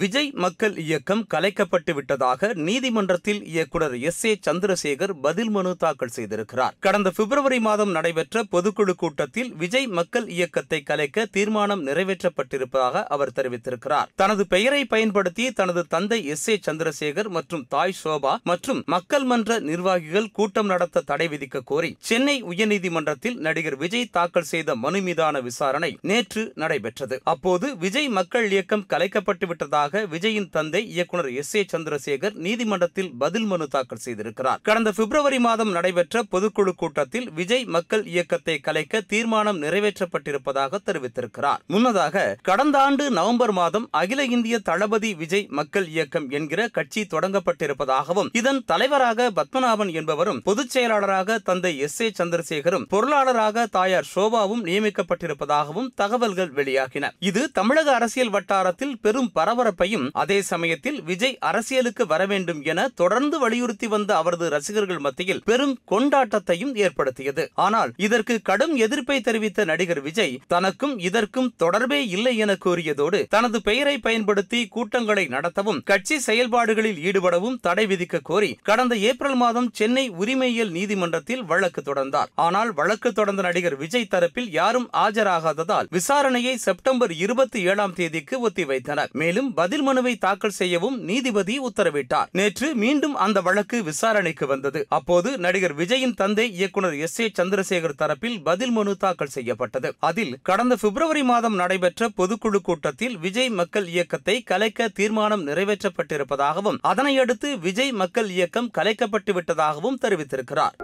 விஜய் மக்கள் இயக்கம் கலைக்கப்பட்டு விட்டதாக நீதிமன்றத்தில் இயக்குனர் எஸ் ஏ சந்திரசேகர் பதில் மனு தாக்கல் செய்திருக்கிறார். கடந்த பிப்ரவரி மாதம் நடைபெற்ற பொதுக்குழு கூட்டத்தில் விஜய் மக்கள் இயக்கத்தை கலைக்க தீர்மானம் நிறைவேற்றப்பட்டிருப்பதாக அவர் தெரிவித்திருக்கிறார். தனது பெயரை பயன்படுத்தி தனது தந்தை எஸ் ஏ சந்திரசேகர் மற்றும் தாய் சோபா மற்றும் மக்கள் மன்ற நிர்வாகிகள் கூட்டம் நடத்த தடை விதிக்க கோரி சென்னை உயர்நீதிமன்றத்தில் நடிகர் விஜய் தாக்கல் செய்த மனு மீதான விசாரணை நேற்று நடைபெற்றது. அப்போது விஜய் மக்கள் இயக்கம் கலைக்கப்பட்டு விட்டதாக விஜயின் தந்தை இயக்குனர் எஸ் ஏ சந்திரசேகர் நீதிமன்றத்தில் பதில் மனு தாக்கல் செய்திருக்கிறார். கடந்த பிப்ரவரி மாதம் நடைபெற்ற பொதுக்குழு கூட்டத்தில் விஜய் மக்கள் இயக்கத்தை கலைக்க தீர்மானம் நிறைவேற்றப்பட்டிருப்பதாக தெரிவித்திருக்கிறார். முன்னதாக கடந்த ஆண்டு நவம்பர் மாதம் அகில இந்திய தளபதி விஜய் மக்கள் இயக்கம் என்கிற கட்சி தொடங்கப்பட்டிருப்பதாகவும் இதன் தலைவராக பத்மநாபன் என்பவரும் பொதுச் செயலாளராக தந்தை எஸ் ஏ சந்திரசேகரும் பொருளாளராக தாயார் சோபாவும் நியமிக்கப்பட்டிருப்பதாகவும் தகவல்கள் வெளியாகின. இது தமிழக அரசியல் வட்டாரத்தில் பெரும் பரபரப்பு பரபரப்பையும் அதே சமயத்தில் விஜய் அரசியலுக்கு வர வேண்டும் என தொடர்ந்து வலியுறுத்தி வந்த அவரது ரசிகர்கள் மத்தியில் பெரும் கொண்டாட்டத்தையும் ஏற்படுத்தியது. ஆனால் இதற்கு கடும் எதிர்ப்பை தெரிவித்த நடிகர் விஜய் தனக்கும் இதற்கும் தொடர்பே இல்லை என கூறியதோடு தனது பெயரை பயன்படுத்தி கூட்டங்களை நடத்தவும் கட்சி செயல்பாடுகளில் ஈடுபடவும் தடை விதிக்க கோரி கடந்த ஏப்ரல் மாதம் சென்னை உரிமையியல் நீதிமன்றத்தில் வழக்கு தொடர்ந்தார். ஆனால் வழக்கு தொடர்ந்த நடிகர் விஜய் தரப்பில் யாரும் ஆஜராகாததால் விசாரணையை செப்டம்பர் இருபத்தி ஏழாம் தேதிக்கு ஒத்திவைத்தனர். மேலும் பதில் மனுவை தாக்கல் செய்யவும் நீதிபதி உத்தரவிட்டார். நேற்று மீண்டும் அந்த வழக்கு விசாரணைக்கு வந்தது. அப்போது நடிகர் விஜயின் தந்தை இயக்குனர் எஸ் ஏ சந்திரசேகர் தரப்பில் பதில் மனு தாக்கல் செய்யப்பட்டது. அதில் கடந்த பிப்ரவரி மாதம் நடைபெற்ற பொதுக்குழு கூட்டத்தில் விஜய் மக்கள் இயக்கத்தை கலைக்க தீர்மானம் நிறைவேற்றப்பட்டிருப்பதாகவும் அதனையடுத்து விஜய் மக்கள் இயக்கம் கலைக்கப்பட்டு விட்டதாகவும் தெரிவித்திருக்கிறார்.